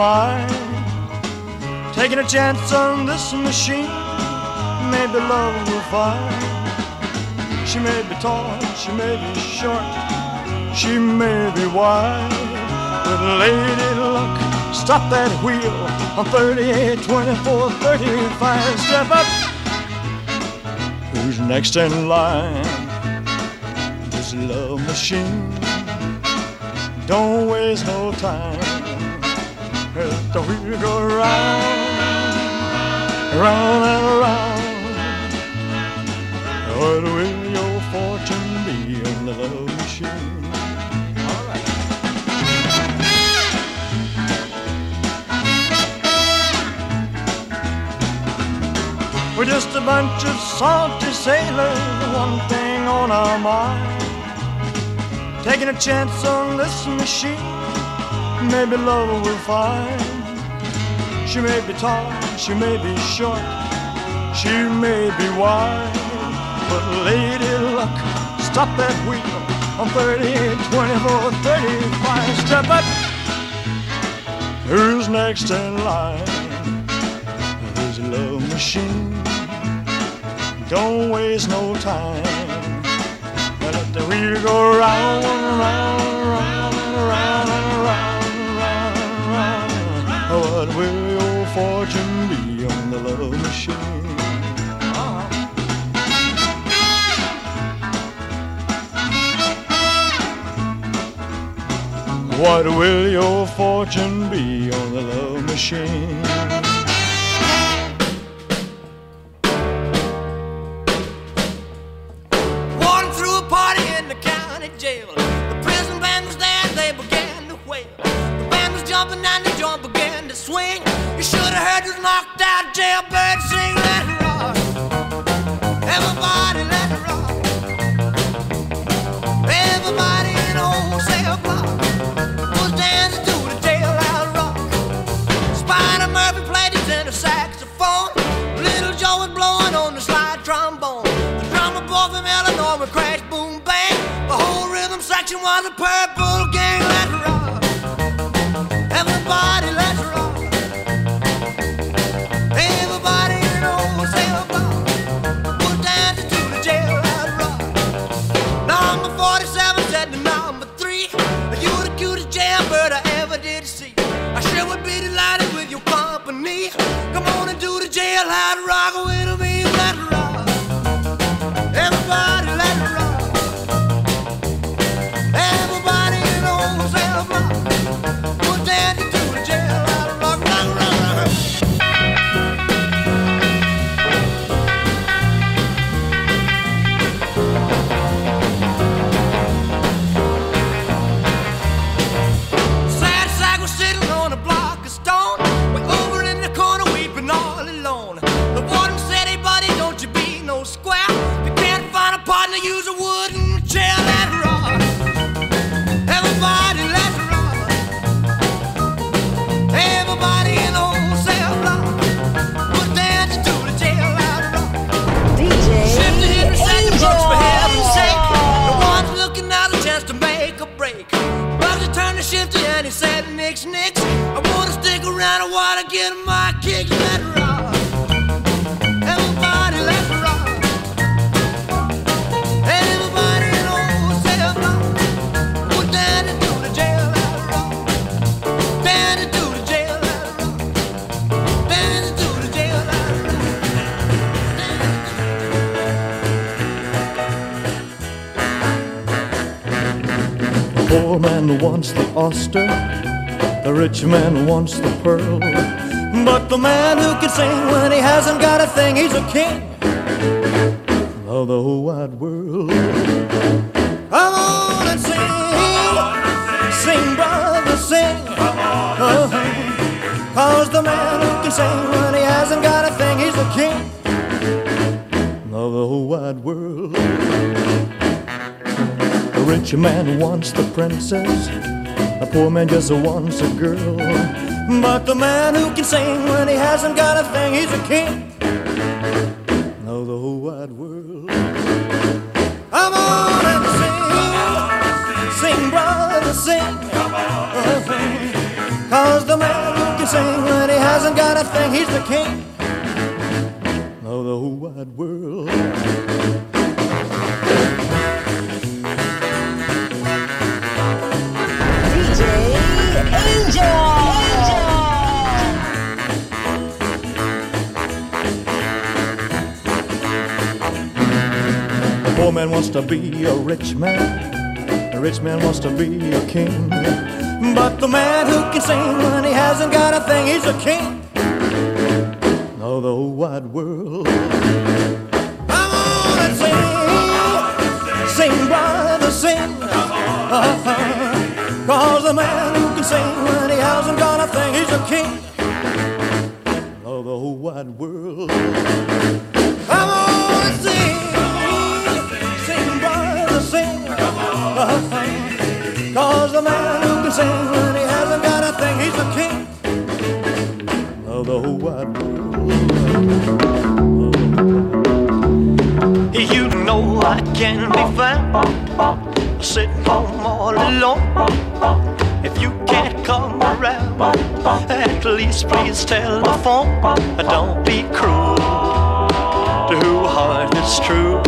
our mind. Taking a chance on this machine, maybe love will find. She may be tall, she may be short, she may be wide. But lady luck, stop that wheel on 38, 24, 35. Step up. Who's next in line? This love machine. Don't waste no time. The wheel go round, round and around. What will your fortune be on the machine? We're just a bunch of salty sailors, one thing on our mind. Taking a chance on this machine, maybe love will find. She may be tall, she may be short, she may be wide. But lady luck, stop that wheel on 38, 24, 35. Step up. Who's next in line? There's a love machine. Don't waste no time. Let the wheel go round and round fortune be on the love machine? Uh-huh. What will your fortune be on the love machine? Walking through a party in the county jail. The prison band was there, they began to wail. The band was jumping and the joint began to swing. Should have heard this knocked out jailbird sing, let rock. Everybody let it rock. Everybody in the whole block was dancing to the jailhouse rock. Spider Murphy played his tenor saxophone. Little Joe was blowing on the slide trombone. The drummer boy from Illinois would crash, boom, bang. The whole rhythm section was a purple wants the oyster, the rich man wants the pearl. But the man who can sing when he hasn't got a thing, he's a king of the whole wide world. Come on and sing, sing, brother, sing. Uh-huh. Cause the man who can sing when he hasn't got a thing, he's the king of the whole wide world. Rich man wants the princess, a poor man just wants a girl. But the man who can sing when he hasn't got a thing, he's a king of the whole wide world. Come on and sing, sing, brother, sing. Cause the man who can sing when he hasn't got a thing, he's the king wants to be a rich man. A rich man wants to be a king. But the man who can sing when he hasn't got a thing, he's a king of the whole wide world. Come on and sing, sing, brother, sing. Uh-huh. Cause the man who can sing when he hasn't got a thing, he's a king of the whole wide world. Can be found sitting home all alone. If you can't come around, at least please telephone. Don't be cruel to who heart is true.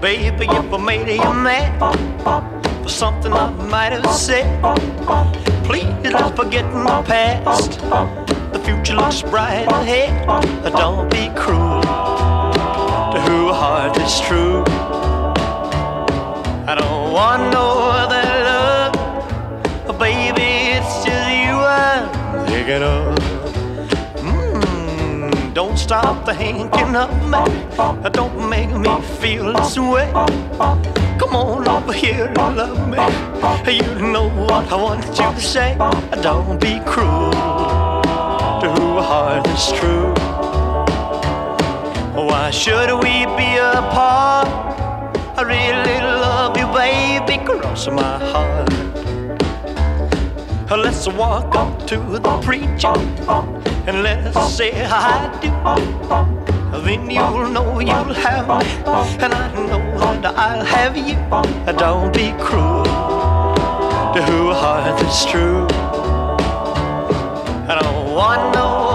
Baby, if I made you mad for something I might have said, please don't forget my past. The future looks bright ahead. Don't be cruel heart is true. I don't want no other love, baby. It's just you I'm thinking of. Mm, don't stop thinking of me. Don't make me feel this way. Come on over here and love me. You know what I want you to say. Don't be cruel to who heart is true. Why should we be apart? I really love you, baby, cross my heart. Let's walk up to the preacher and let's say I do. Then you'll know you'll have me, and I know that I'll have you. Don't be cruel to who heart that's true. I don't want no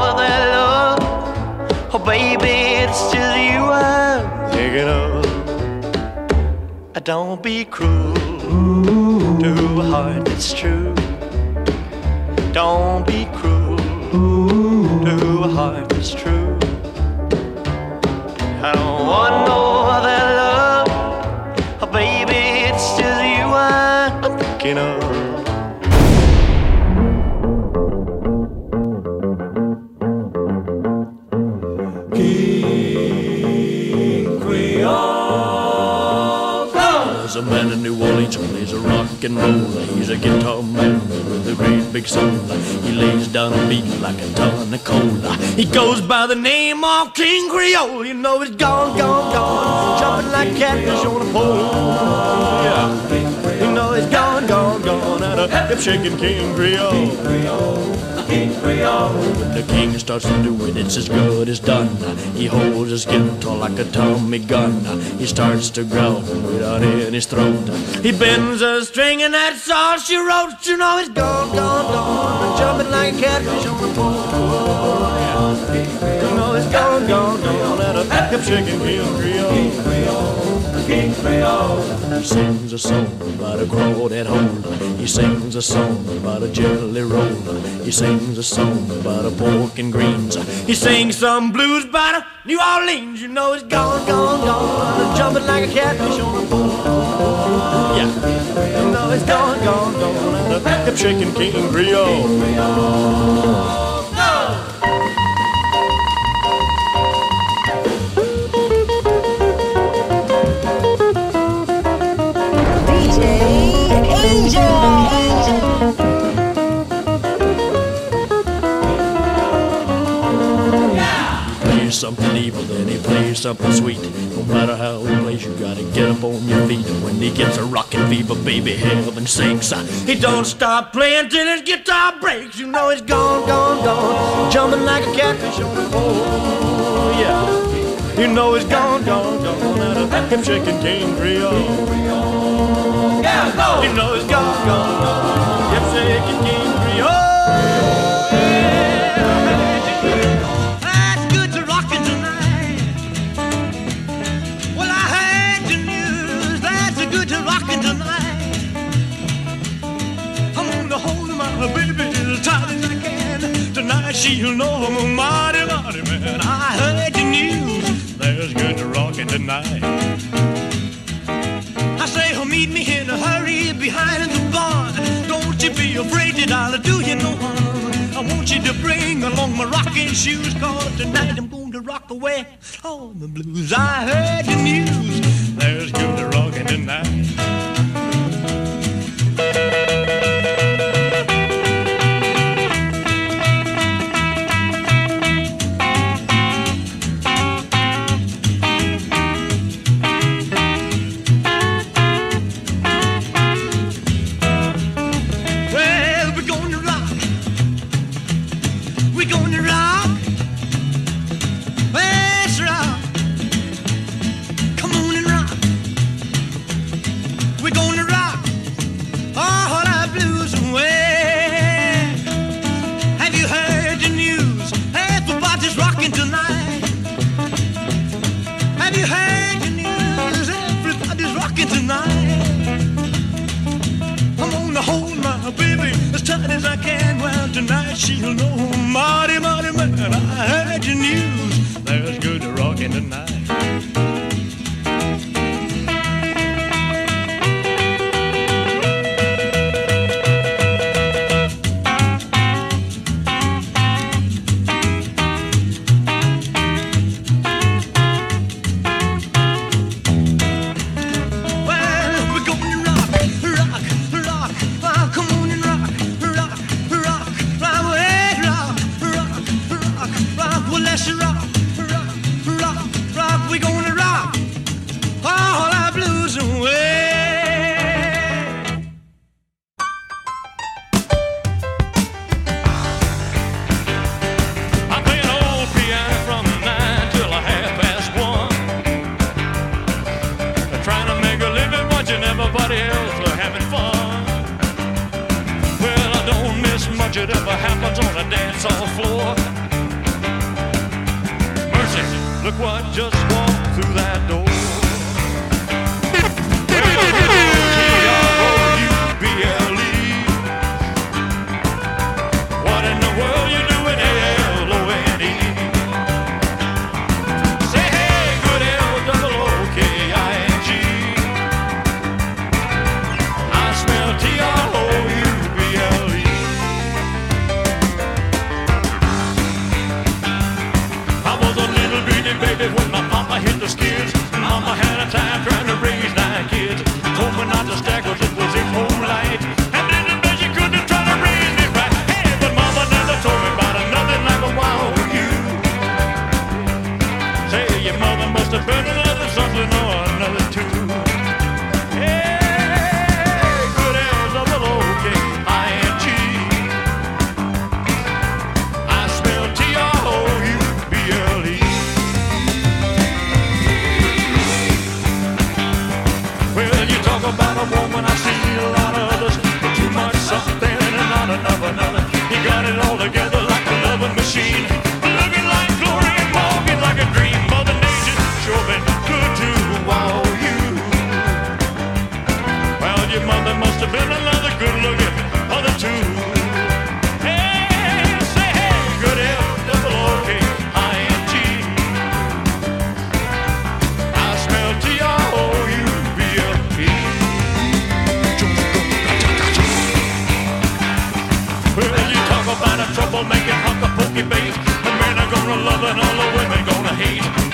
baby, it's just you I'm thinking of. Don't be cruel to a heart that's true. Don't be cruel to a heart that's true. I don't want no and roll. He's a guitar man with a great big soul. He lays down a beat like a ton of cola. He goes by the name of King Creole. You know he's gone, gone, gone, jumping like catfish on a pole. Yeah, you know he's gone, gone, gone, and a hip shaking King Creole. When the king starts to do it, it's as good as done. He holds his guitar like a Tommy gun. He starts to growl without in his throat. He bends a string and that's all she wrote. You know he's gone, gone, gone, jumping like a catfish on the pole. You know he's gone, gone, gone, and a hip shaking King Creole. King Creole. He sings a song about a crawdad hole. He sings a song about a jelly roll. He sings a song about a pork and greens. He sings some blues about a New Orleans. You know it's gone, gone, gone, jumping like a catfish on a pole. Yeah, you know it's gone, gone, gone, hip shaking King Creole. Something evil, then he plays something sweet. No matter how he plays, you gotta get up on your feet. When he gets a rockin' fever, baby, heaven sinks. He don't stop playing till his guitar breaks. You know he's gone, gone, gone, jumping like a catfish on the pole. Yeah, you know he's gone, gone, gone, out of him shaking King Creole. Yeah, go. You know he's gone, gone, gone, she'll know I'm a mighty, mighty man. I heard the news. There's good to rockin' tonight. I say, oh, meet me in a hurry behind the barn. Don't you be afraid that I'll do you no harm. I want you to bring along my rocking shoes, cause tonight I'm going to rock away all the blues. I heard the news, there's good to rocking tonight. trouble making hot the pokey bass. The men are gonna love and all the women gonna hate.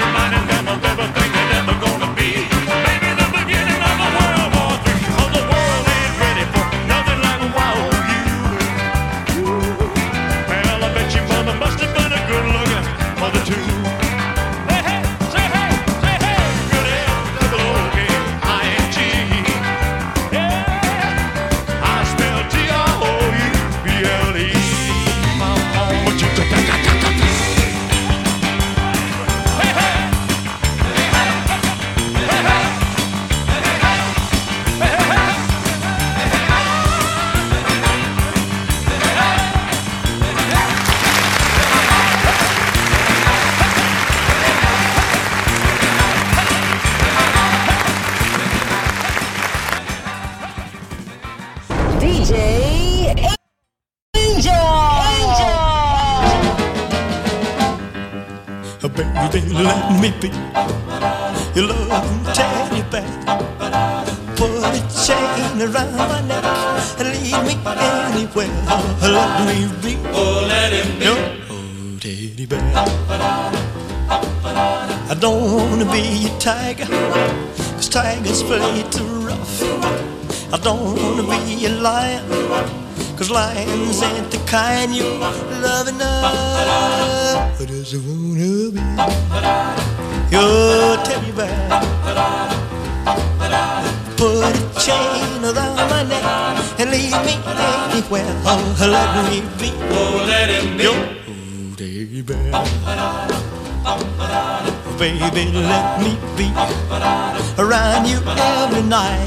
it's way too rough. I don't wanna be a lion, cause lions ain't the kind you love enough. But as a wanna be your teddy bear, put a chain around my neck and leave me anywhere. Oh, let me be. Oh, let him be. Your teddy bear baby, let me be. Run you every night.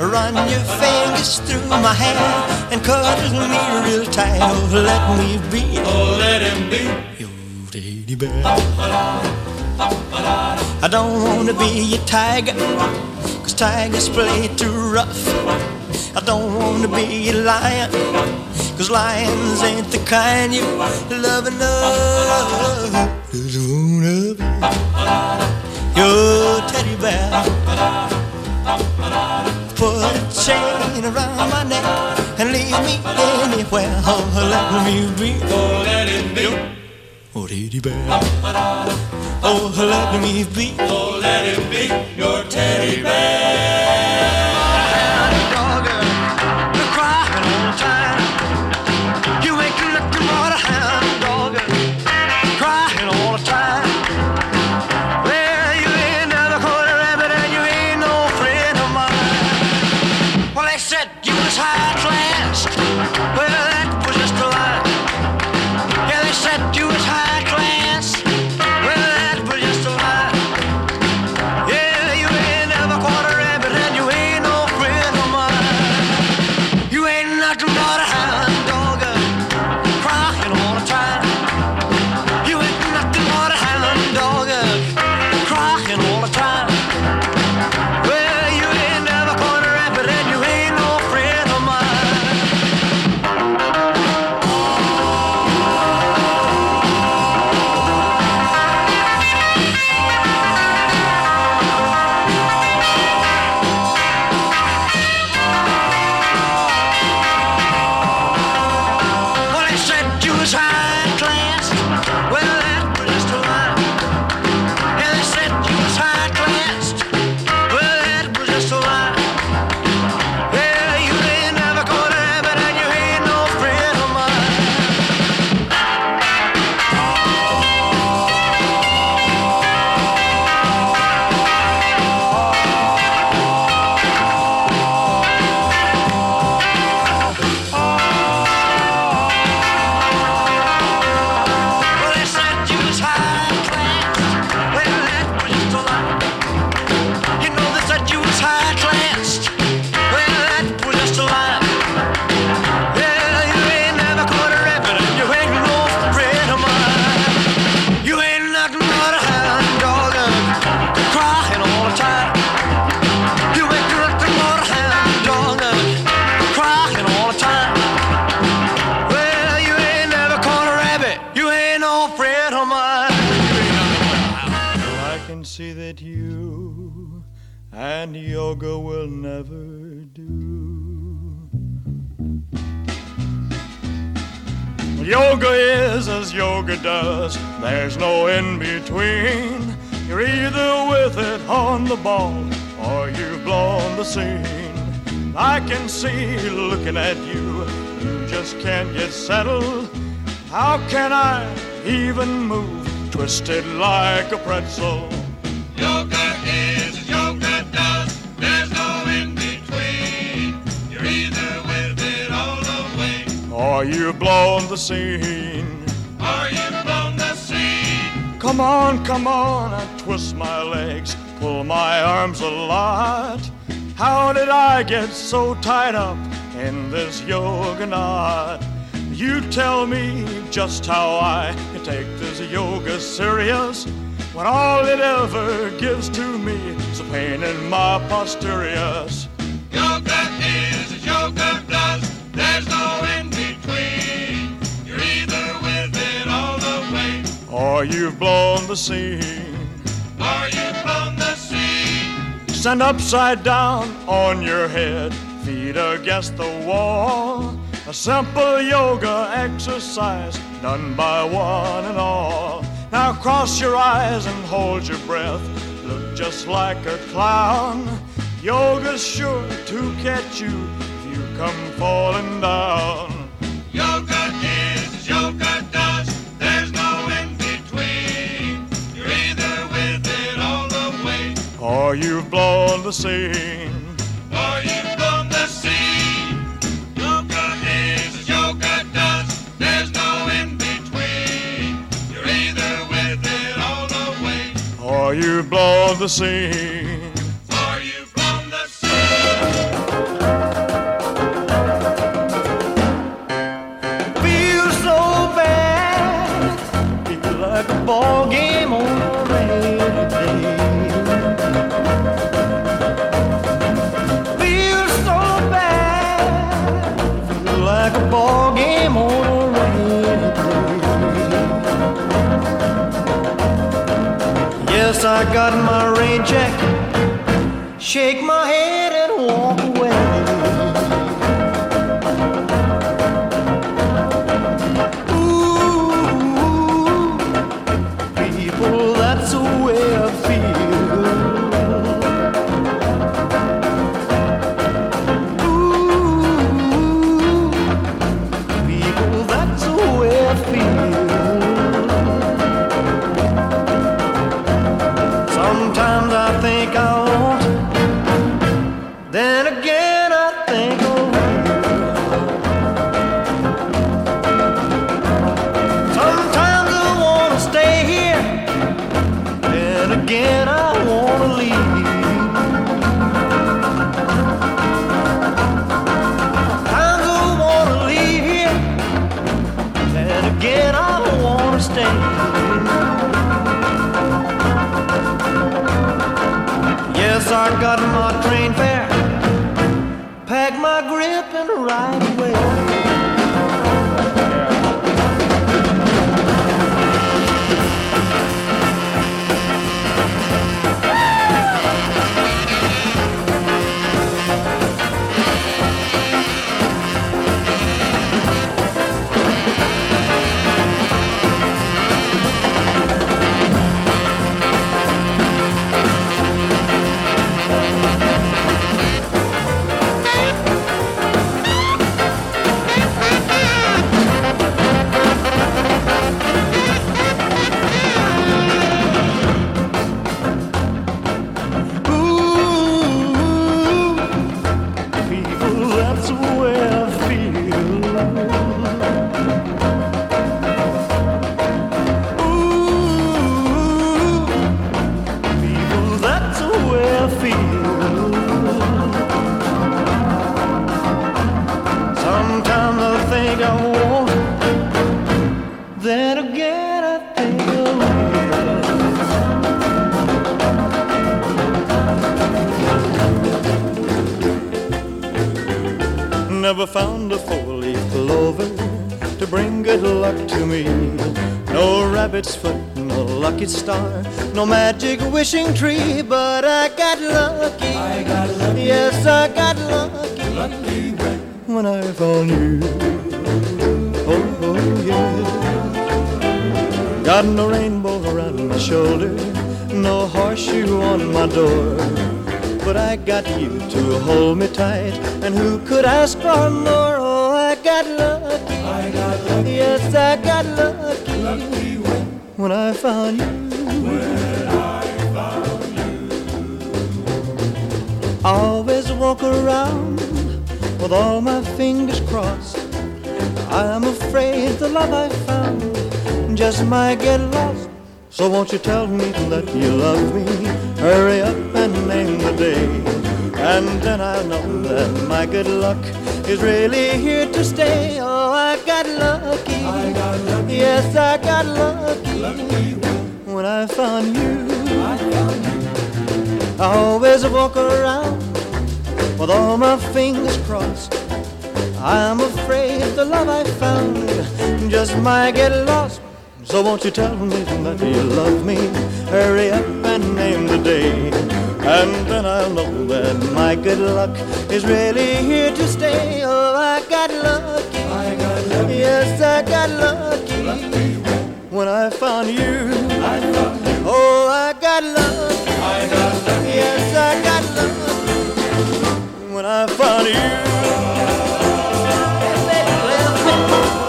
Run your fingers through my hair and cuddle me real tight. Oh, let me be. Oh, let him be. Your teddy bear. I don't wanna be a tiger, cause tigers play too rough. I don't wanna be a lion, cause lions ain't the kind you love enough your teddy bear. Put a chain around my neck and leave me anywhere. Oh, let me be. Oh, let it be. Oh, teddy bear. Oh, let me be. Oh, let it be your teddy bear. A? Yoga is as yoga does. There's no in between. You're either with it all the way, Or you've blown the scene. or you've blown the scene. Come on, come on, I twist my legs, pull my arms a lot. How did I get so tied up in this yoga knot? You tell me just how I can take this yoga serious when all it ever gives to me is a pain in my posteriors. Yoga is as yoga does. There's no in between. You're either with it all the way, Or you've blown the scene. or you've blown the scene. Stand upside down on your head, feet against the wall. A simple yoga exercise done by one and all. Cross your eyes and hold your breath. Look just like a clown. Yoga's sure to catch you if you come falling down. Yoga is yoga does. There's no in between. You're either with it all the way, Or you've blown the scene. The scene. Shake wishing tree, but I got lucky. I got lucky. Yes, I got lucky. Lucky when, I found you. Oh, oh yeah. Got no rainbow around my shoulder, no horseshoe on my door. But I got you to hold me tight, and who could ask for more? Oh, I got lucky. I got lucky. Yes, I got lucky. Lucky when, when I found you. Walk around with all my fingers crossed. I'm afraid the love I found just might get lost. So won't you tell me that you love me? Hurry up and name the day. And then I'll know that my good luck is really here to stay. Oh, I got lucky. I got lucky. Yes, I got lucky. lucky when, I found you. I found you. I always walk around with all my fingers crossed. I'm afraid the love I found just might get lost. So won't you tell me that you love me? Hurry up and name the day. And then I'll know that my good luck is really here to stay. Oh, I got lucky. I got lucky. Yes, I got lucky. lucky when I found you. I found you. Oh, I got lucky. I found you.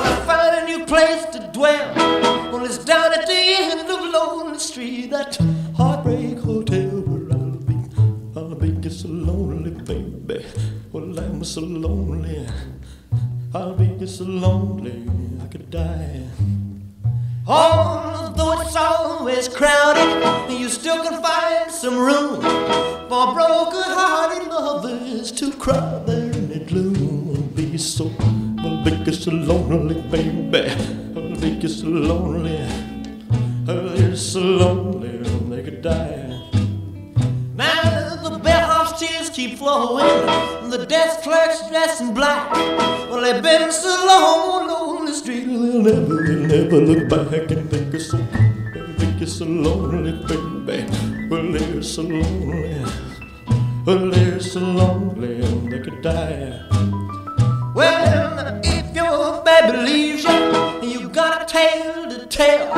I found a new place to dwell. Well, it's down at the end of Lonely Street, that heartbreak hotel where I'll be. I'll be just so lonely, baby. Well, I'm so lonely. I'll be just so lonely, I could die. Although it's always crowded, you still can find some room for broken-hearted lovers to cry there in the gloom. Be so, I'll just so lonely, baby. I'll be just so lonely. I'll be so lonely, they could die. Tears keep flowing, the desk clerk's dressed in black. Well, they've been so long on the street, they'll never, they'll never look back and think it's so, think it's so lonely, baby. Well, they're so lonely, well, they're so lonely, they could die. Well, if your baby leaves you, and you got a tale to tell,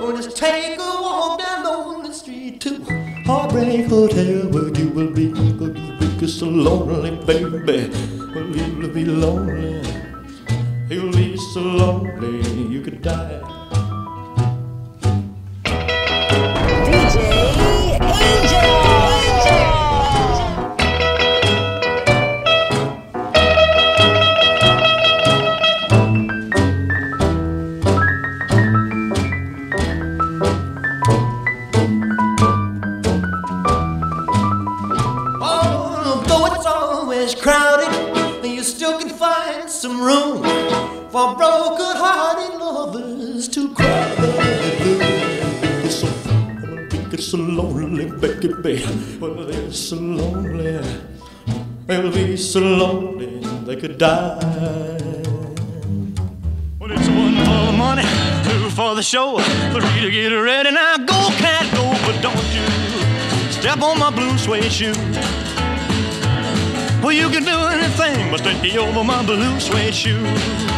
well, just take a walk down the street to Heartbreak Hotel, where you will be, so lonely, baby. Well, you'll be lonely, you'll be so lonely, you could die. So lonely, baby. Well, they're so lonely. They'll be so lonely they could die. Well, it's one for the money, two for the show, three to get ready. Now go, cat, go, but don't you step on my blue suede shoe. Well, you can do anything but stay over my blue suede shoe.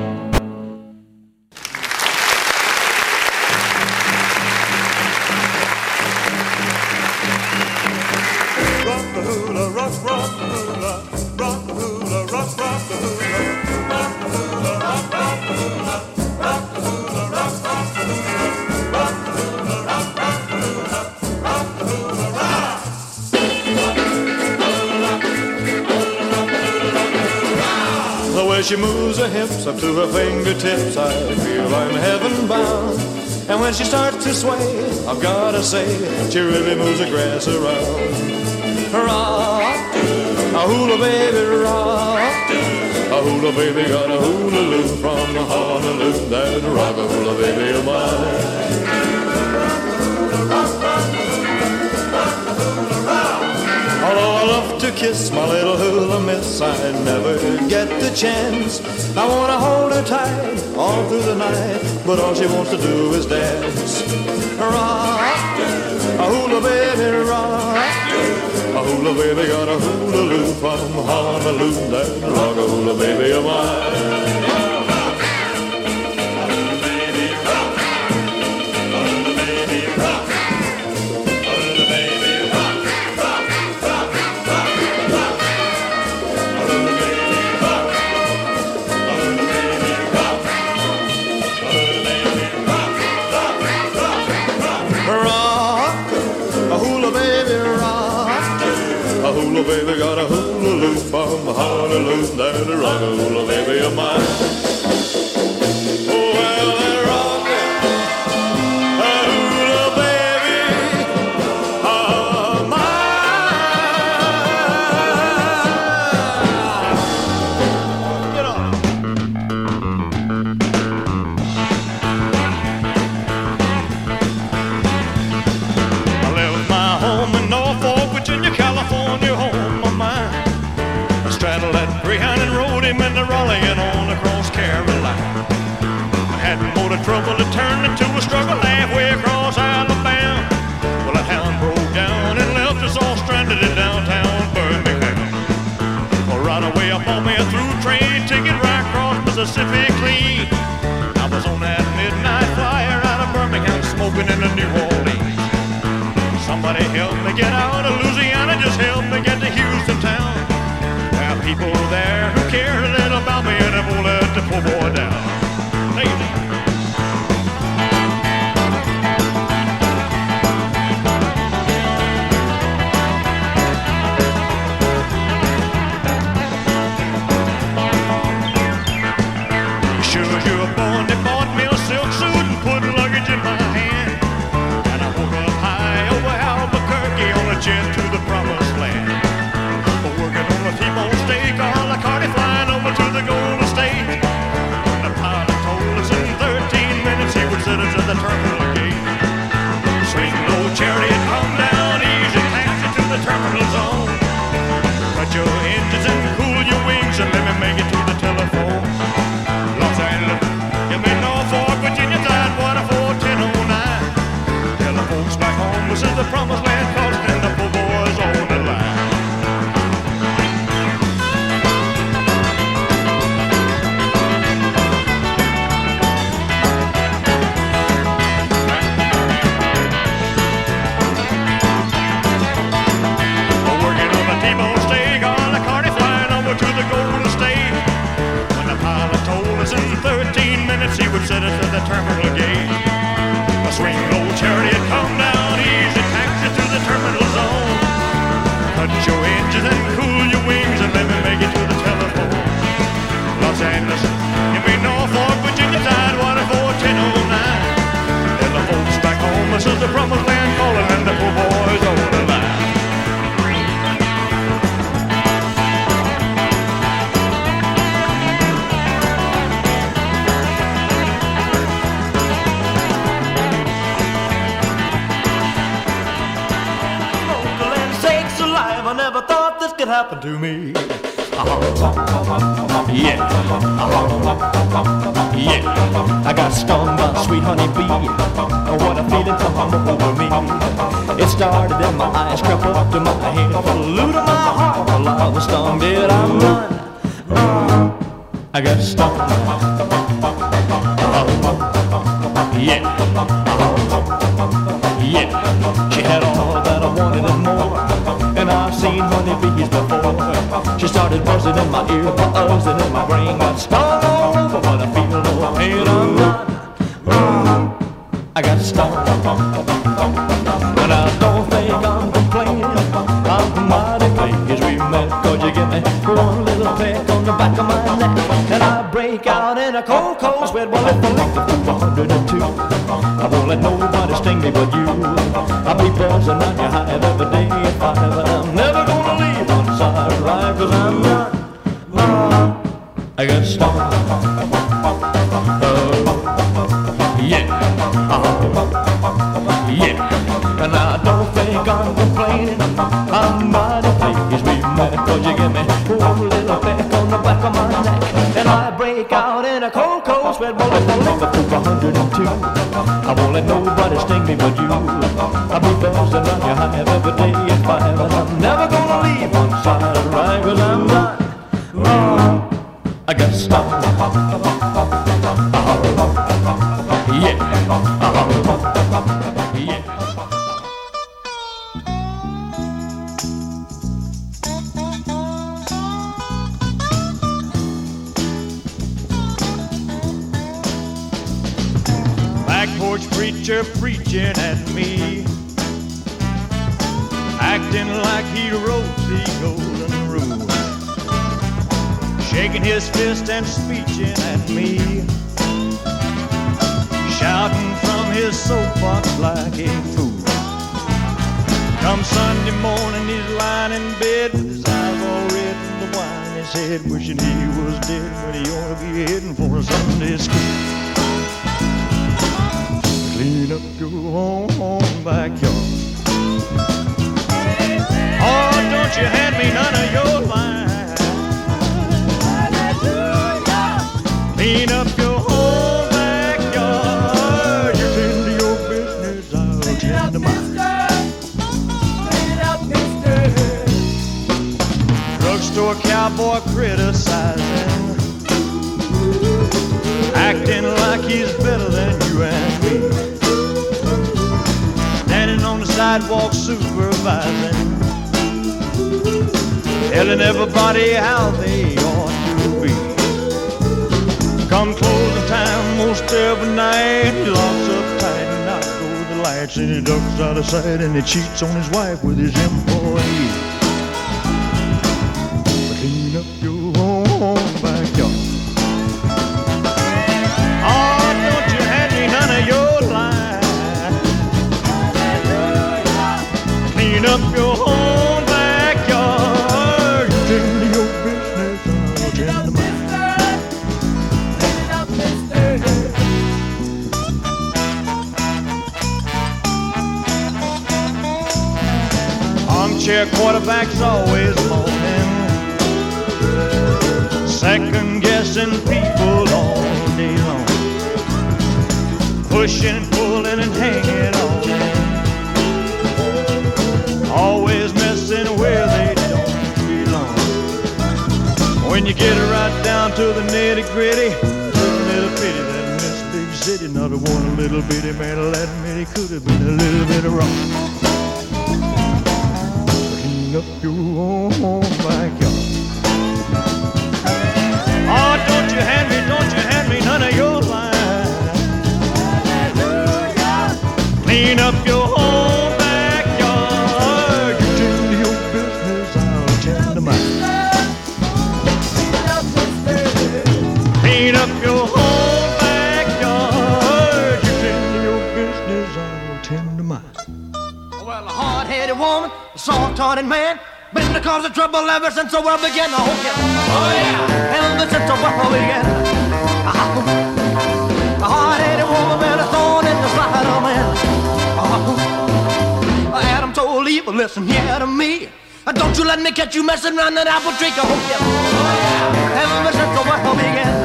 She moves her hips up to her fingertips, I feel I'm heaven bound. And when she starts to sway, I've gotta say, she really moves the grass around. Rock, a hula baby, rock. A hula baby got a hula loop from Honolulu. That rock a hula baby of mine. Although I love to kiss my little hula miss, I never get the chance. I wanna hold her tight all through the night, but all she wants to do is dance. Rock, a hula baby, rock. A hula baby got a hula loop from Honolulu. That rock a hula baby of mine. Honolulu. That rock a hula baby of mine. Happened to me. Yeah. Yeah. I got stung by a sweet honey bee. Oh, what a feeling come over me. It started in my eyes, crept up to my head, flew to my heart. While I was stung, did I run? Uh, I got stung. Uh-huh. Yeah. Uh-huh. Yeah. She had all that I wanted and more. I've seen honeybees before. She started buzzing in my ear, buzzing in my brain. Got stung all over, but I feel no pain. I'm not. I got stung. And I don't think I'm complaining. I'm mighty pleased we met. You give me one little peck on the back of my neck. And I break out in a cold, cold sweat. Well, if I lick the 102, I won't let nobody sting me but you. I'll be buzzing on your hive every day Cause you give me one little peck on the back of my neck. And I break out in a cold, cold sweat. If I up to 102, I won't let nobody sting me but you. I'll be buzzing on your hive every day at five. I'm never cheats on his wife with his big city, not a one little bitty man will admit he could have been a little bit wrong. Clean up your own backyard. Oh, don't you hand me, don't you hand me none of your line. Clean up your own man, been the cause of trouble ever since the world began. Oh yeah, oh yeah, ever since the world began. Ah, A hard-headed woman been a thorn in the side of man. Ah, Adam told Eve, listen here to me. Don't you let me catch you messing around that apple tree. Oh, yeah. Ever since the world began.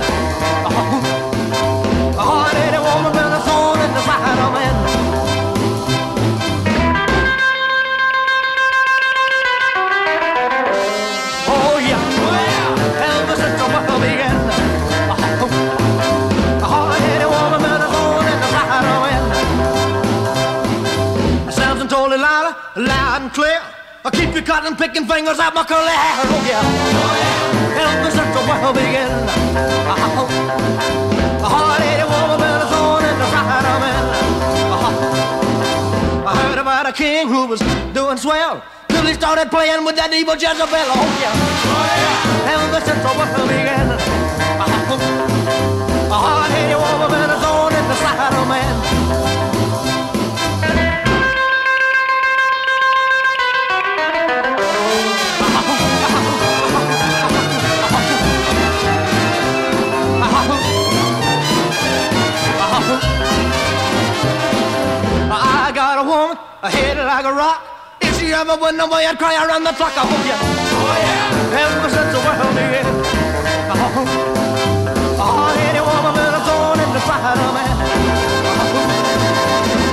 I keep you cutting, picking fingers at my curly hair. Oh yeah. Help us let the world begin. Oh, any woman been a thorn in the side of man. Oh, I heard about a king who was doing swell. Till he started playing with that evil Jezebel. Oh yeah. Help us let the world begin. Oh, any woman been a thorn in the side of man. A head like a rock. If she ever went away, I'd cry around the clock. Oh yeah, oh yeah. Ever since the world began. Oh, oh, oh any woman been a thorn in the side of.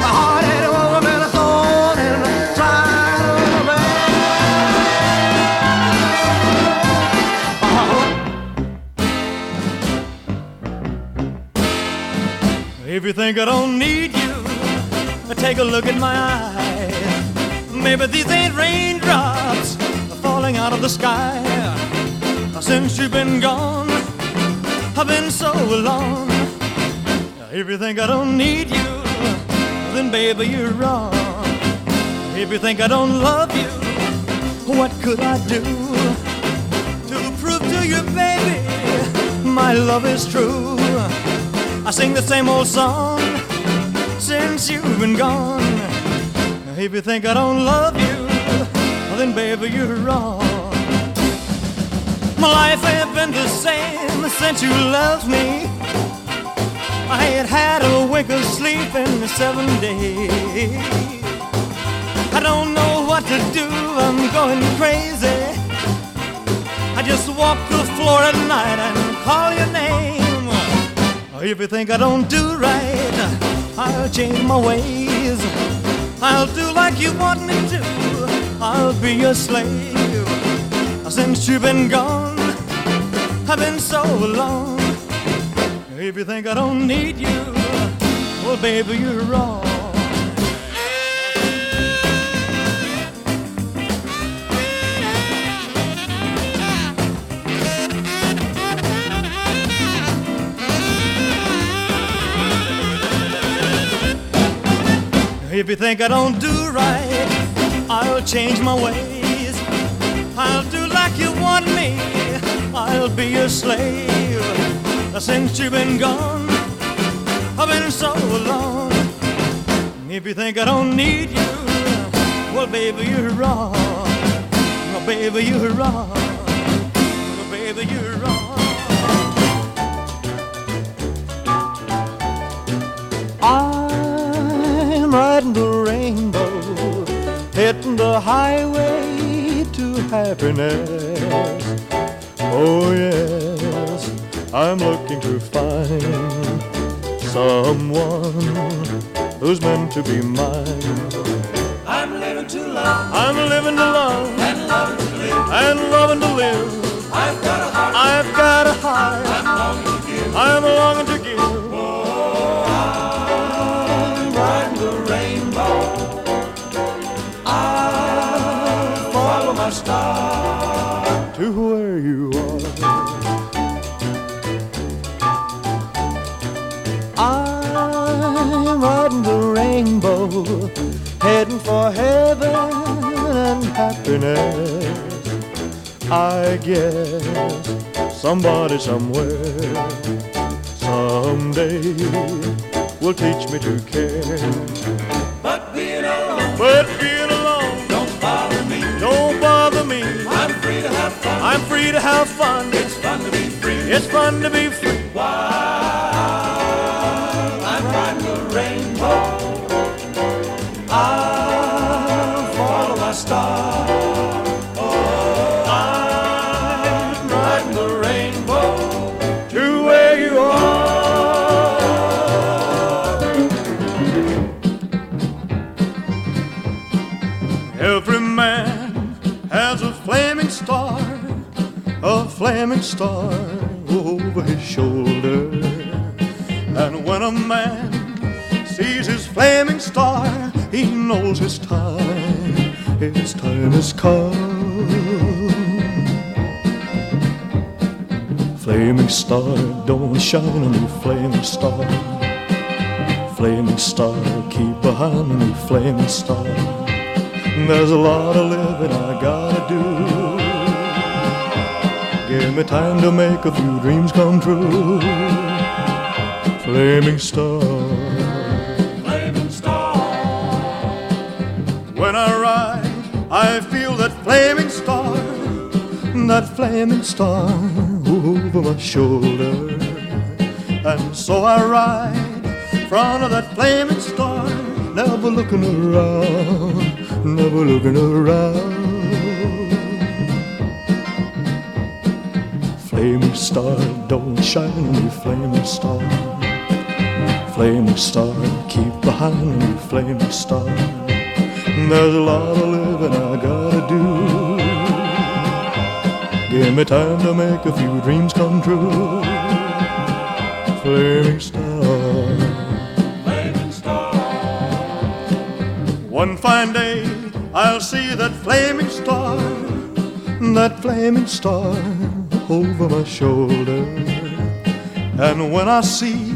Oh, oh, any woman been a thorn in the side of man. Oh, oh. If you think I don't need you, take a look at my eyes. Maybe these ain't raindrops falling out of the sky. Since you've been gone, I've been so alone. If you think I don't need you, then baby you're wrong. If you think I don't love you, what could I do to prove to you, baby, my love is true? I sing the same old song since you've been gone. If you think I don't love you, then baby you're wrong. My life ain't been the same since you left me. I ain't had a wink of sleep in seven days. I don't know what to do, I'm going crazy. I just walk the floor at night and call your name. If you think I don't do right, I'll change my ways. I'll do like you want me to. I'll be your slave. Since you've been gone, I've been so alone. If you think I don't need you, well, baby, you're wrong. If you think I don't do right, I'll change my ways. I'll do like you want me. I'll be your slave. Since you've been gone, I've been so alone. If you think I don't need you, well, baby, you're wrong. Well, baby, you're wrong. Hitting the highway to happiness. Oh, yes, I'm looking to find someone who's meant to be mine. I'm living to love I'm living to love and loving to live. and loving to live. I've got a heart I've got a heart I'm longing to give. I'm longing to give. Star. to where you are. I'm riding the rainbow, heading for heaven and happiness. I guess somebody somewhere someday will teach me to care. Have fun. It's fun to be free. It's fun to be free. I'm flaming star over his shoulder. And when a man sees his flaming star, he knows his time, his time has come. Flaming star, don't shine on me, flaming star. Flaming star, keep behind me, flaming star. There's a lot of living I gotta do. Give me time to make a few dreams come true. Flaming star. Flaming star. When I ride, I feel that flaming star. That flaming star over my shoulder. And so I ride in front of that flaming star, never looking around, never looking around. Flaming star, don't shine me, flaming star. Flaming star, keep behind me, flaming star. There's a lot of living I gotta do. Give me time to make a few dreams come true. Flaming star. Flaming star. One fine day, I'll see that flaming star, that flaming star over my shoulder. And when I see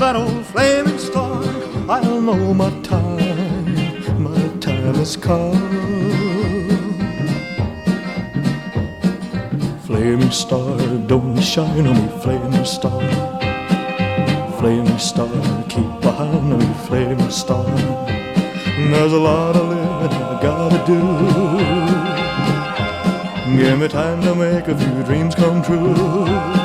that old flaming star, I'll know my time, my time has come. Flaming star, don't shine on me, flaming star. Flaming star, keep behind me, flaming star. There's a lot of living I gotta do. Give me time to make a few dreams come true.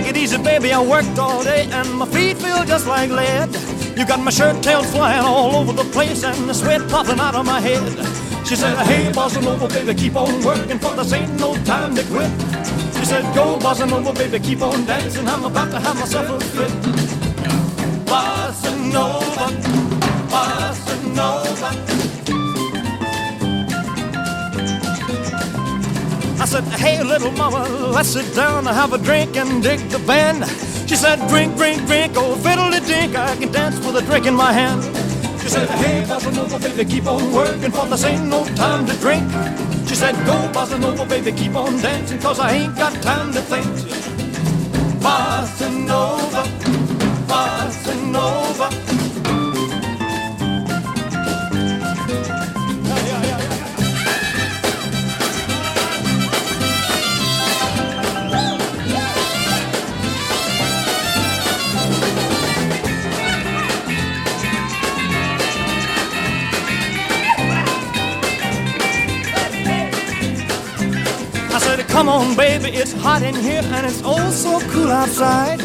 Take it easy, baby. I worked all day and my feet feel just like lead. You got my shirt tails flying all over the place and the sweat popping out of my head. She said, hey, bossa nova, baby, keep on working for this ain't no time to quit. She said, go, bossa nova, baby, keep on dancing. I'm about to have myself a fit. Bossa nova, bossa nova. I said, hey, little mama, let's sit down and have a drink and dig the band. She said, drink, drink, drink, oh, fiddly dink, I can dance with a drink in my hand. She said, hey, bossa nova, baby, keep on working, for this ain't no time to drink. She said, go bossa nova, baby, keep on dancing, cause I ain't got time to think. Bossa nova, bossa nova. Come on, baby, it's hot in here and it's oh so cool outside.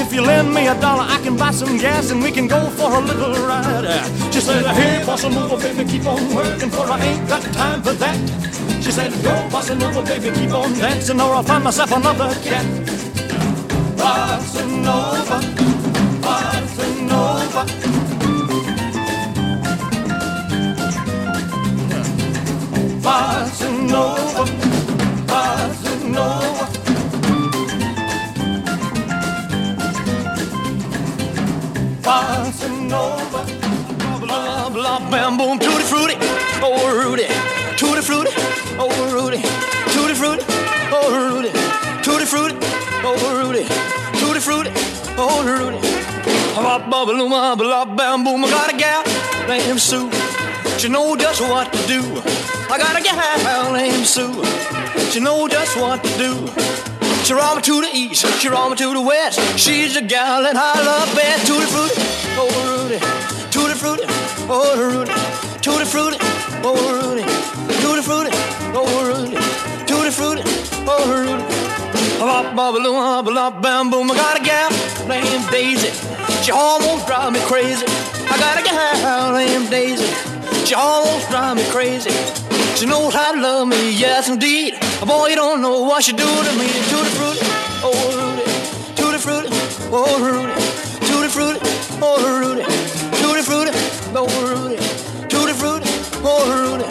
If you lend me a dollar, I can buy some gas and we can go for a little ride. She said, hey, bossa nova, baby, keep on working for I ain't got time for that. She said, go, bossa nova, baby, keep on dancing or I'll find myself another cat. Bossa nova, bossa nova. Bossa nova, Bossa nova. Blah, blah, bam, boom, tutti frutti, oh Rudy. Tutti frutti, oh Rudy. Tutti frutti, oh Rudy. Tutti frutti, oh Rudy. Tutti frutti, oh Rudy. Blah, blah, blah, blah, bam, boom. I got a gal named Sue. She know just what to do. I got a gal named Sue. She know just what to do. She roll me to the east, she roll me to the west. She's a gal that I love best. Tutti frutti, oh Rudy. Tutti frutti, oh Rudy. Tutti frutti, oh Rudy. Tutti frutti, oh Rudy. Tutti frutti, oh Rudy. Bop, bop, bop, bop, bam, boom. I got a gal named Daisy. She almost drive me crazy. I got a gal named Daisy. She almost drive me crazy. She knows how to love me, yes indeed. Boy, you don't know what she do to me. Tutti frutti, oh Rudy. Tutti frutti, oh Rudy. Tutti frutti, oh Rudy. Tutti frutti, oh Rudy. Tutti frutti, oh Rudy.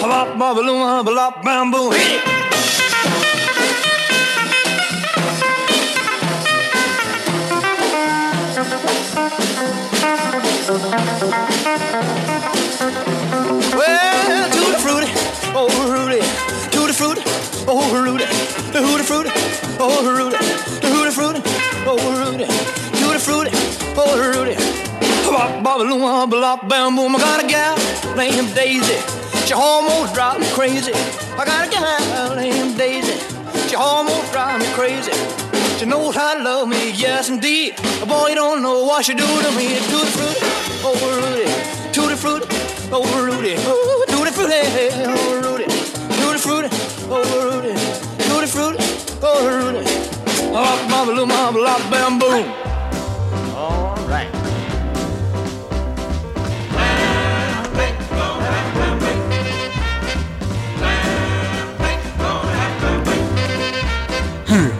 Bop, bop, bop, bop, bam, boom. Hit it. Well, tutti frutti, oh Rudy, tutti frutti, oh Rudy, tutti frutti, oh Rudy, tutti frutti, oh Rudy, tutti frutti, oh Rudy. Bop, bop, bop, bop, bam, boom. I got a gal named Daisy. She almost drives me crazy. I got a gal named Daisy. She almost drives me crazy. She knows how to love me, yes indeed. Boy, you don't know what she do to me. Tutti frutti, oh Rudy, tutti frutti, oh Rudy, oh frutti, oh Rudy, tutti frutti, oh Rudy, tutti frutti, oh Rudy. Oh, mama, little mama, lop, bam, boom. All right.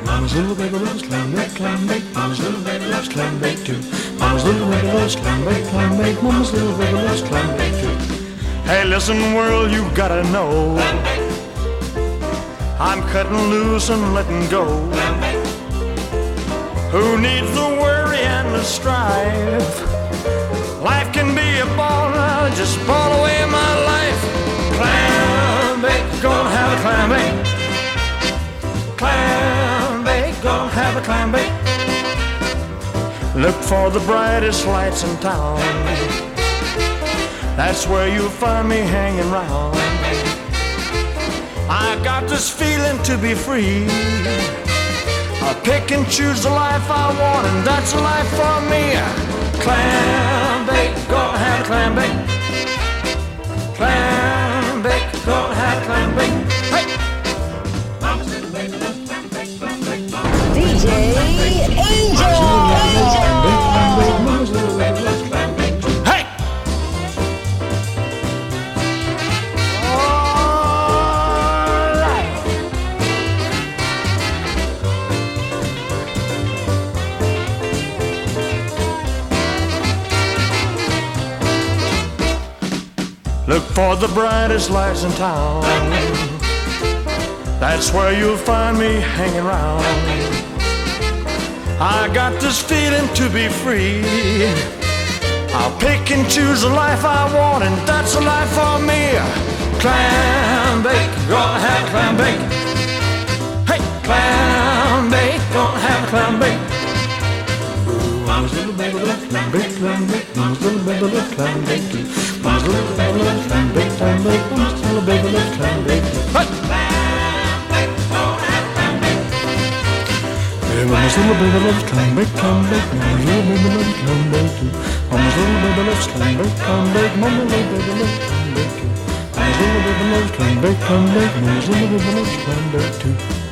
Mama's little baby loves clam bake, clam bake. Mama's little baby loves clam bake too. Mama's little baby loves clam bake, clam bake. Mama's little baby loves clam bake too. Hey, listen, world, you gotta know. I'm cutting loose and letting go. Who needs the worry and the strife? Life can be a ball now, just ball away my life. Clam bake, gonna have a clam bake. Clam bake, gonna have a clam bake. Look for the brightest lights in town. That's where you'll find me hanging round. I got this feeling to be free. I pick and choose the life I want, and that's a life for me. Clam bake, gonna have a clam bake. Clam bake, gonna have a clam bake. Hey! DJ Angel. Mama's Look for the brightest lights in town. That's where you'll find me hanging round. I got this feeling to be free. I'll pick and choose the life I want, and that's the life for me. Clam bake, gonna have clam bake. Hey, clam bake, gonna have clam bake. a little baby, clam bake, clam bake. a little baby, clam bake. Mama's little baby loves come back, come back. Mama's little baby loves come back too. Mama's little baby loves come back, come back. Mama's little baby loves come back too. Mama's little baby loves come back, come back. Mama's little baby loves come back too.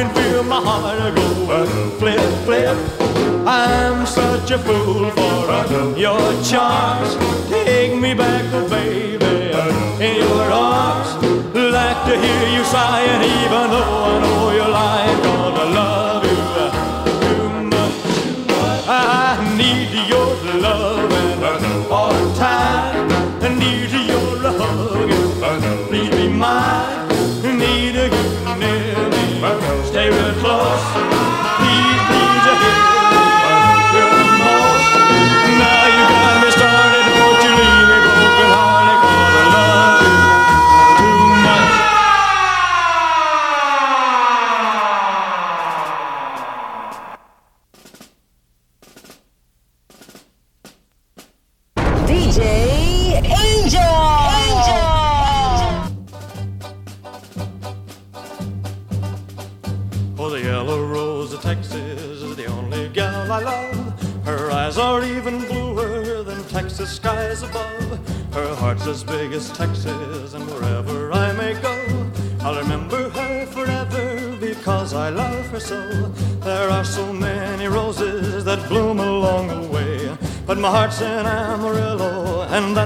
can feel my heart go flip, flip. I'm such a fool for your charms. Take me back, oh, baby, in your arms. Like to hear you sighing. even though I know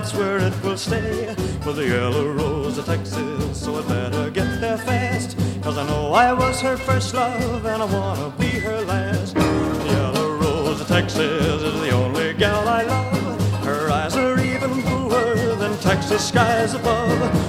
that's where it will stay. For the yellow rose of Texas, so I better get there fast. Cause I know I was her first love and I wanna be her last. The yellow rose of Texas is the only gal I love. Her eyes are even bluer than Texas skies above.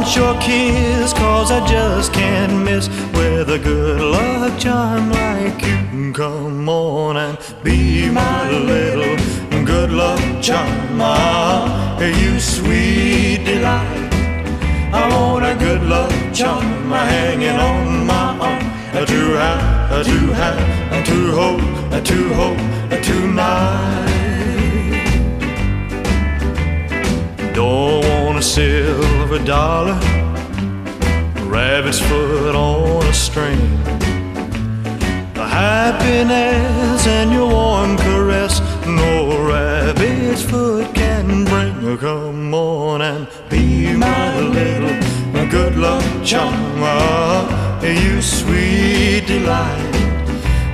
want your kiss, cause I just can't miss with a good luck charm like you. Come on and be my little good luck charm. Ah, you sweet delight. I want a good luck charm hanging on my arm. to have, to have, to hope, to hope, tonight. Don't silver dollar, a rabbit's foot on a string. The happiness and your warm caress, no rabbit's foot can bring. Come on and be my little good luck charm, you sweet delight.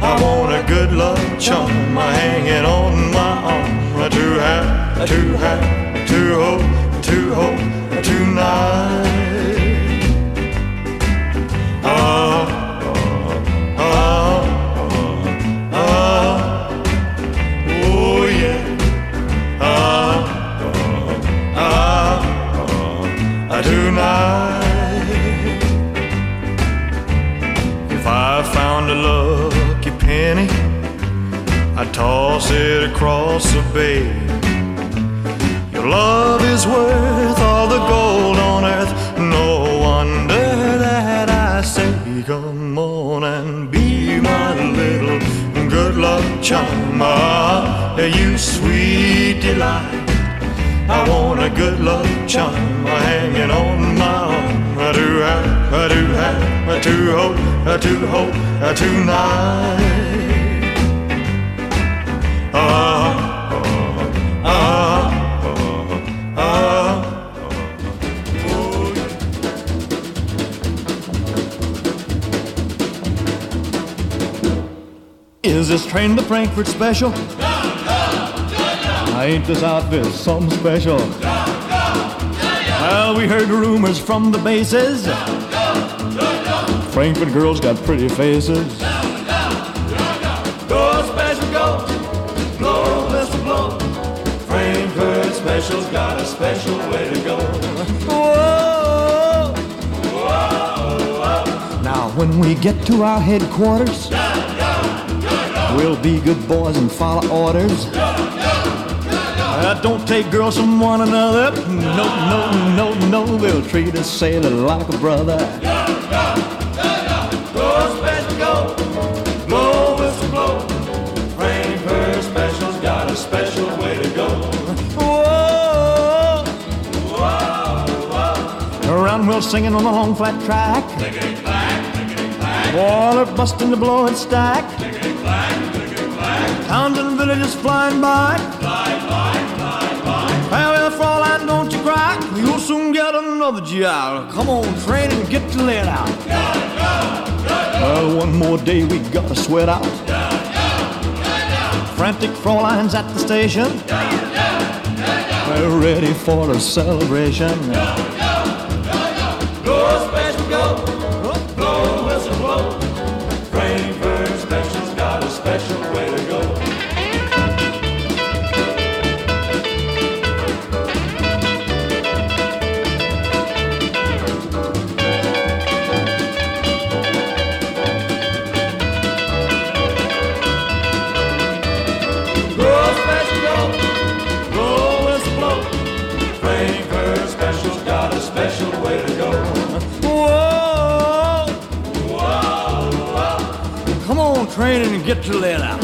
I want a good luck charm hanging on my arm to have, to have, to hope, to hope tonight. Ah, ah, ah, oh yeah. Ah, ah, ah, tonight. If I found a lucky penny, I'd toss it across the bay. Love is worth all the gold on earth. No wonder that I say, come on and be my little good luck charm. Ah, you sweet delight. I want a good luck charm hanging on my arm. I do have, I do have, I do hope, I do hope, I tonight. Ah, ah, Is this train to Frankfurt special? I ain't this outfit something special? Well, we heard rumors from the bases. Frankfurt girls got pretty faces. Go special, go. Blow, whistle, blow. Frankfurt special's got a special way to go. Whoa. Now, when we get to our headquarters, we'll be good boys and follow orders. Uh, don't take girls from one another. No, no, no, no. We'll treat a sailor like a brother. Special. Blow, blow. Frankfurt special's got a special way to go. Whoa. Around we'll singing on the long flat track. Water busting the blowing stack. Towns and villages flying by. Farewell, Fraulein, don't you cry. You'll soon get another GI. Come on, train and get to let out. Well, one more day we gotta sweat out. Frantic Fraulein's at the station. We're ready for a celebration. Get to let out.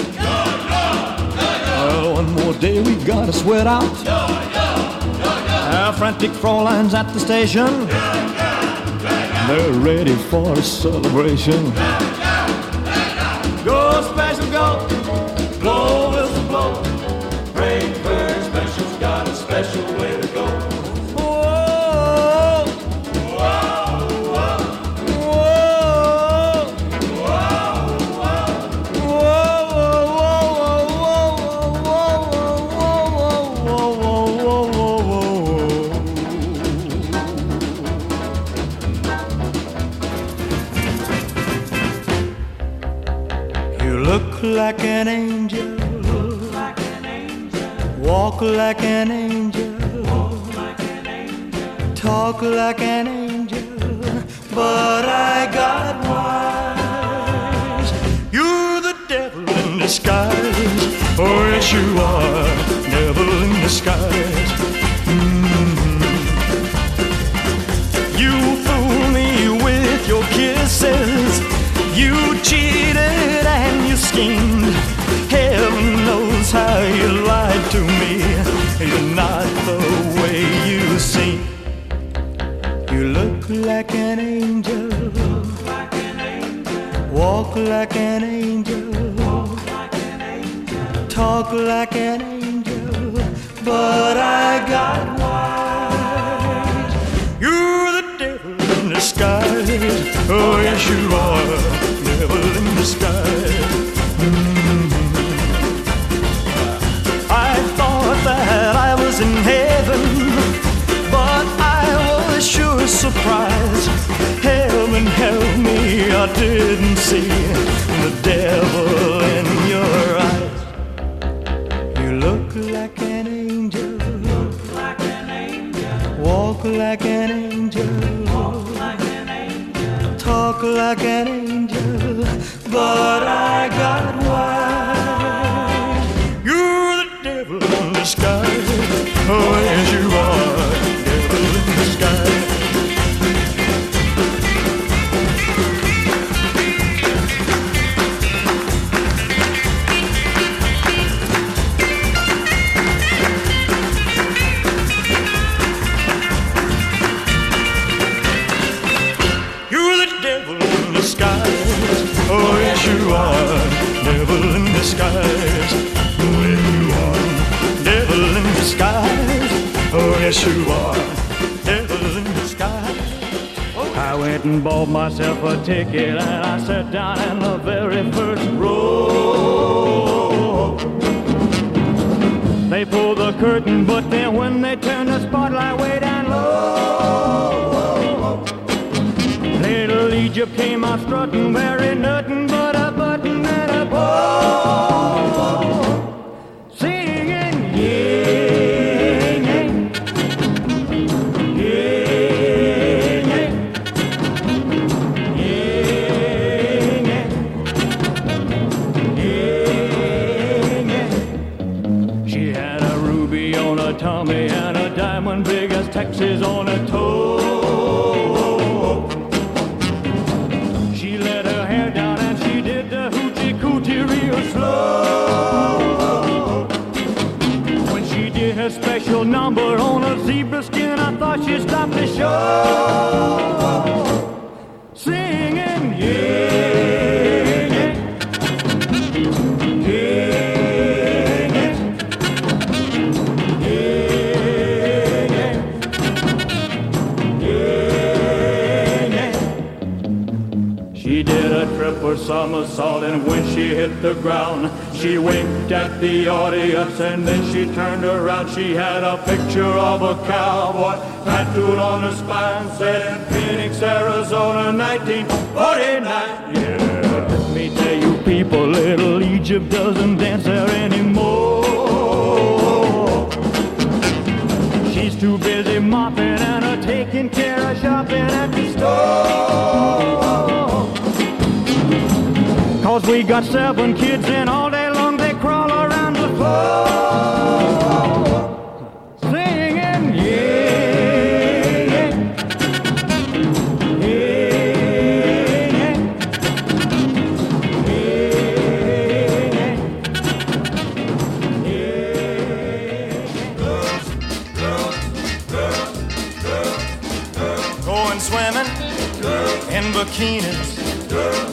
Well, one more day we gotta sweat out. Our frantic Fraulein's at the station. They're ready for a celebration. Go Walk like an angel. Talk like an angel. But I got wise. You're the devil in disguise. Oh, yes, you are. Devil in disguise. Mhm. You fool me with your kisses. You cheated and you schemed. Like an angel. Walk like an angel. Talk like an angel. Didn't see Oh, yes, you are. Devil in disguise. I went and bought myself a ticket and I sat down in the very first row. They pulled the curtain, but then when they turned the spotlight way down low, little Egypt came out strutting, wearing nothing but a button and a bow, somersault and when she hit the ground, she winked at the audience and then she turned around. She had a picture of a cowboy tattooed on her spine, said in Phoenix, Arizona, 1949. Yeah, let me tell you people, little Egypt doesn't dance there anymore. She's too busy mopping and a taking care of shopping at the store. Cause we got seven kids and all day long they crawl around the floor.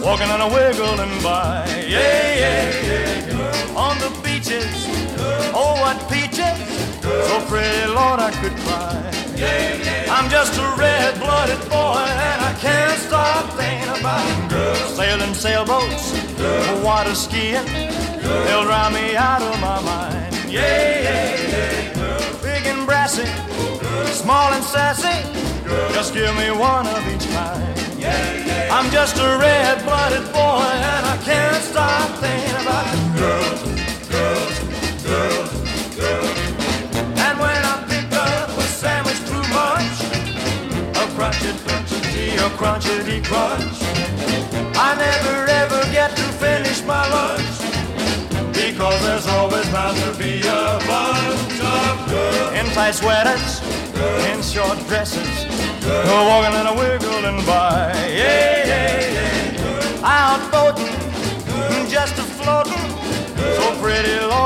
Walking on a wiggling by. Yeah, yeah, yeah. On the beaches, oh what peaches! So pretty, Lord, I could cry. I'm just a red-blooded boy, and I can't stop thinking about girls sailing sailboats, water skiing. They'll drive me out of my mind. Yeah, yeah, yeah. Big and brassy, small and sassy. Just give me one of each kind. I'm just a red-blooded boy, and I can't stop thinking about girls, girls, girls, girls. And when I pick up a sandwich too much, a crunchy, crunchy, a crunchity crunch, I never ever get to finish my lunch. Because there's always bound to be a bunch of girls in tight sweaters, in short dresses, walking and a wiggling by. Yeah, yeah, yeah. Out boating, just a floating, so pretty, Lord,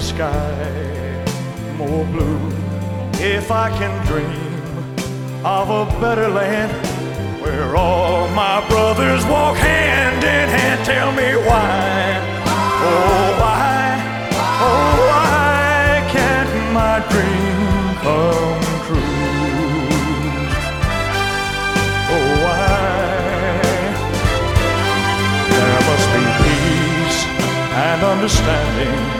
sky more blue. If I can dream of a better land where all my brothers walk hand in hand, tell me why, oh why, oh why can't my dream come true? Oh why? There must be peace and understanding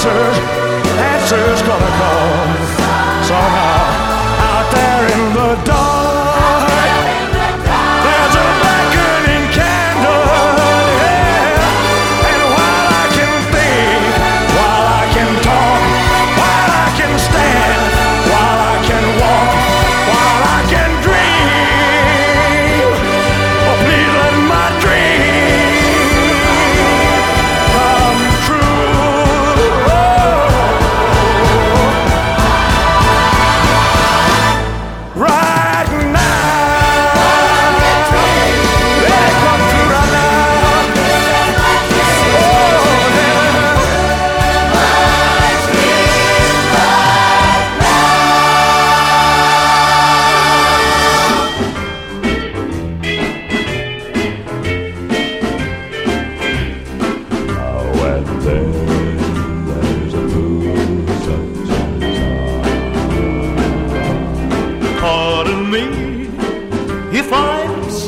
answers, answers gonna come. So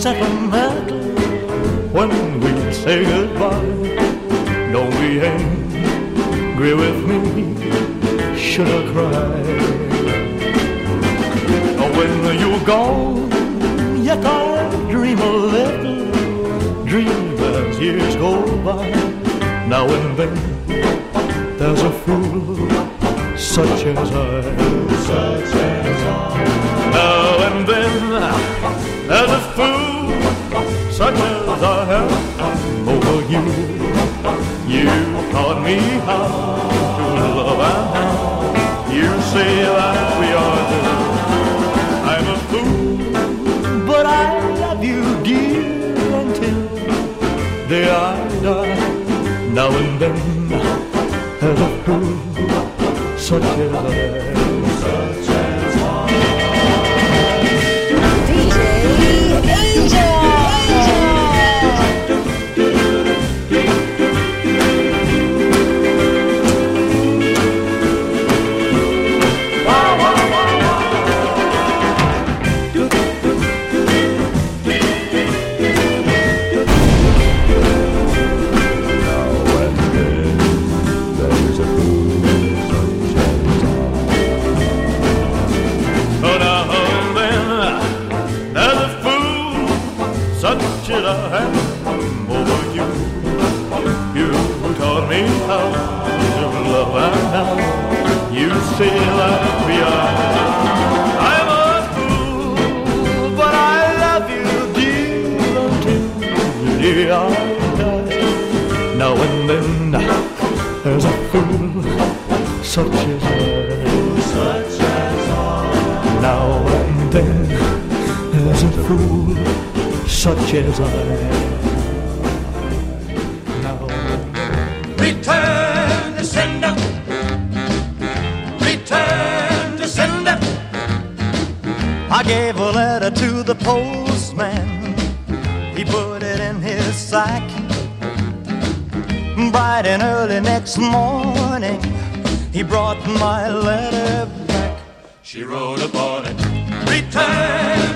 sentimental when we say goodbye. Don't be angry with me, should I cry? When you're gone, yet I dream a little dream as years go by. Now and then there's a fool such as I. Such as I. Now and then there's a fool such as I am over you. You taught me how to love and how you say that we are two. I'm a fool, but I love you, dear, until the day I die. Now and then there's a fool such as I'm a fool, but I love you, dear, until. Now and then there's a fool such as I. Such as I. Now and then there's a fool such as I. Now. Return to the postman. He put it in his sack. Bright and early next morning, he brought my letter back. She wrote upon it. Return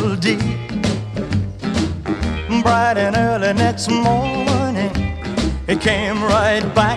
special deed. Bright and early next morning, it came right back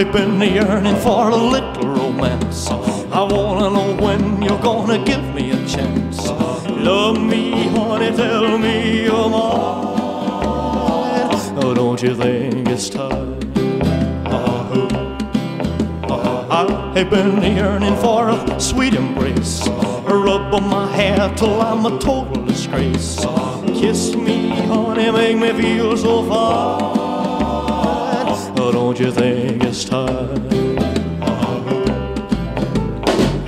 I've been yearning for a little romance. I wanna know when you're gonna give me a chance. Love me, honey, tell me you're mine. Oh, don't you think it's time? I've been yearning for a sweet embrace. Rub on my hair till I'm a total disgrace. Kiss me, honey, make me feel so fine. Don't you think it's time?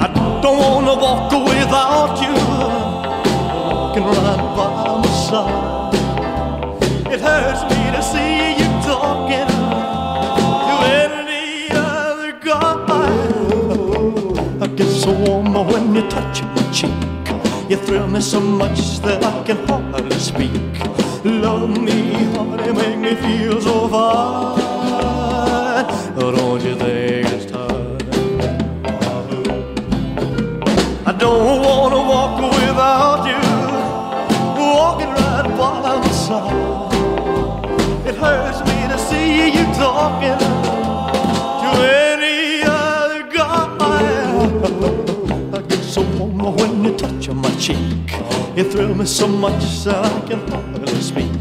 I don't want to walk without you. Walking right by my side. It hurts me to see you talking to any other guy. I get so warm when you touch my cheek. You thrill me so much that I can hardly speak. Love me, honey, make me feel so fine. It hurts me to see you talking to any other guy. I get so warm when you touch my cheek. You thrill me so much that I can hardly speak.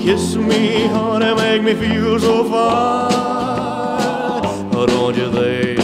Kiss me, honey, make me feel so fine. Don't you think?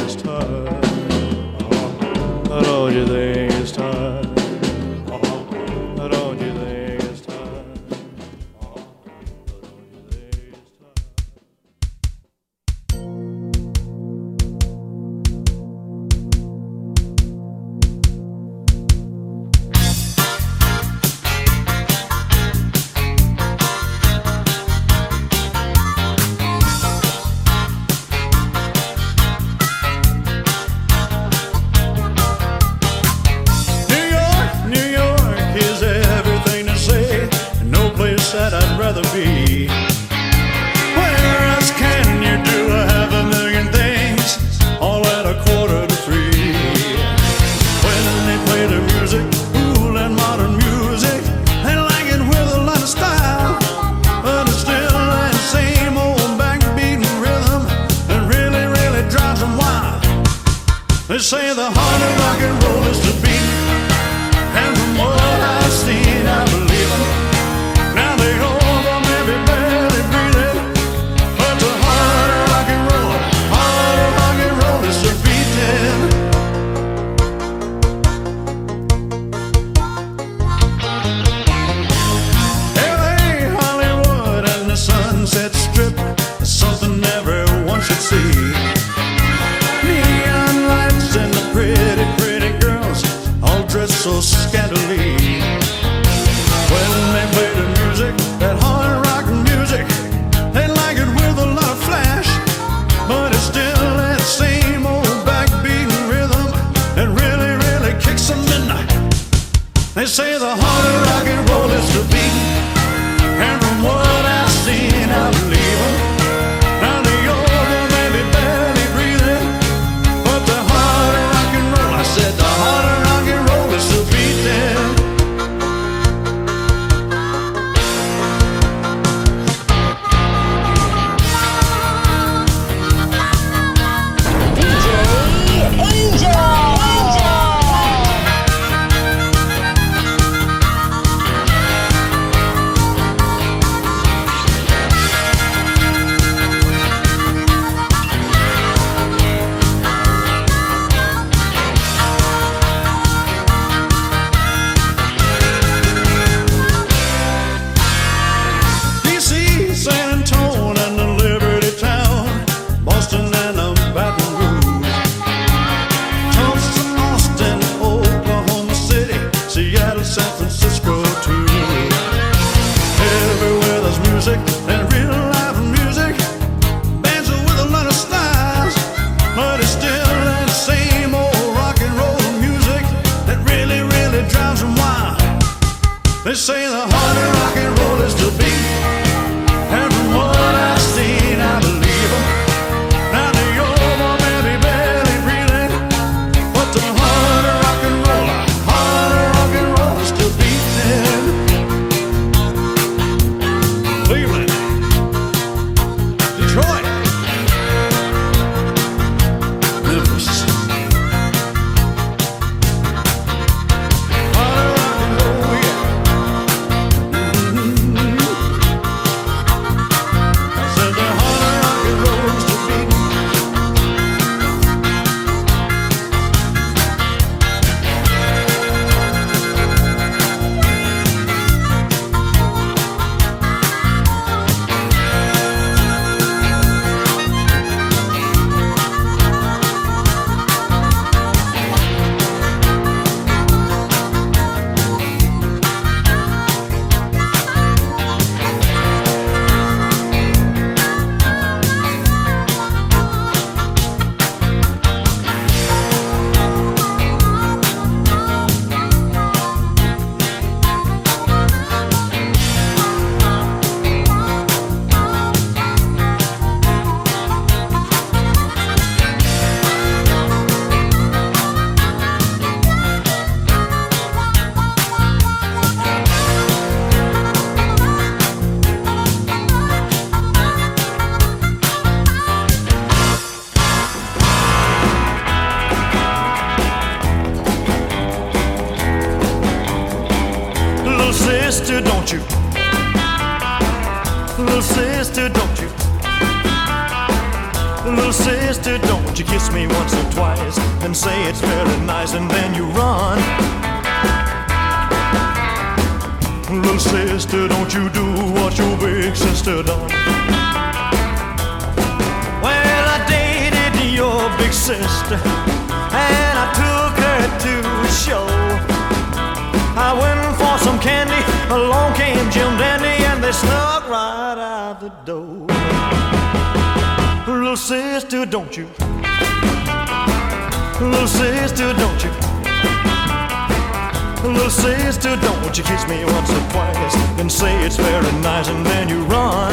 You do what your big sister done. Well, I dated your big sister and I took her to a show. I went for some candy, along came Jim Dandy and they snuck right out the door. Little sister, don't you? Little sister, don't you? Little sister, don't you kiss me once or twice and say it's very nice and then you run.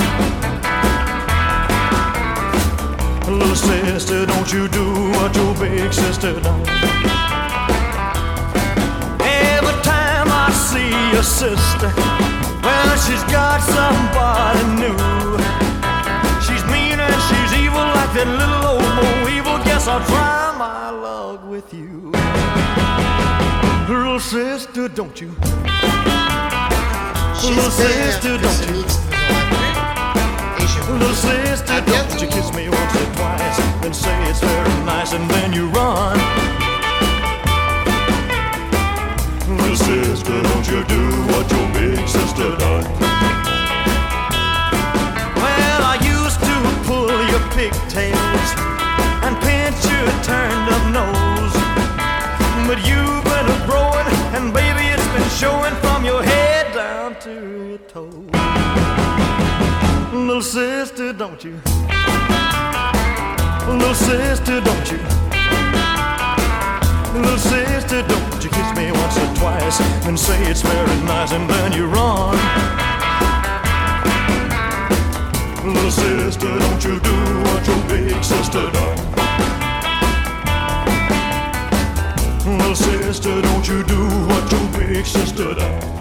Little sister, don't you do what your big sister does. Every time I see your sister, well, she's got somebody new. She's mean and she's evil like that little old Evil. Guess I'll try my luck with you. Little sister, don't you? Little sister, don't you? Little sister, don't you kiss me once or twice and say it's very nice and then you run. Little sister, don't you do what your big sister done. Well, I used to pull your pigtails and pinch your turned up nose. But you've been a growing, and baby, it's been showing from your head down to your toes. Little sister, don't you? Little sister, don't you? Little sister, don't you kiss me once or twice and say it's very nice and then you run. Little sister, don't you do what your big sister done. Sister, don't you do what your big sister done.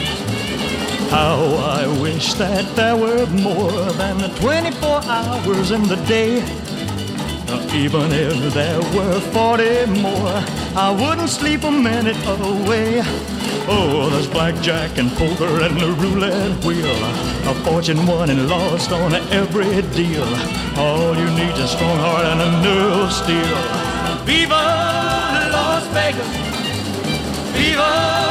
How I wish that there were more than the 24 hours in the day. Uh, Even if there were 40 more, I wouldn't sleep a minute away. Oh, there's blackjack and poker and the roulette wheel. A fortune won and lost on every deal. All you need is a strong heart and a nerve of steel. Viva Las Vegas! Viva!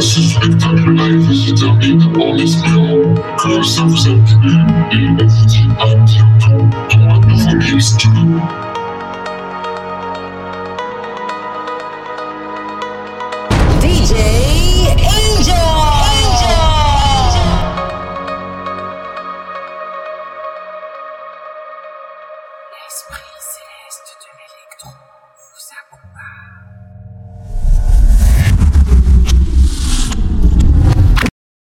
Et voilà, ce spectacle live se termine en espérant que ça vous a plu et on vous dit à bientôt pour un nouveau mix.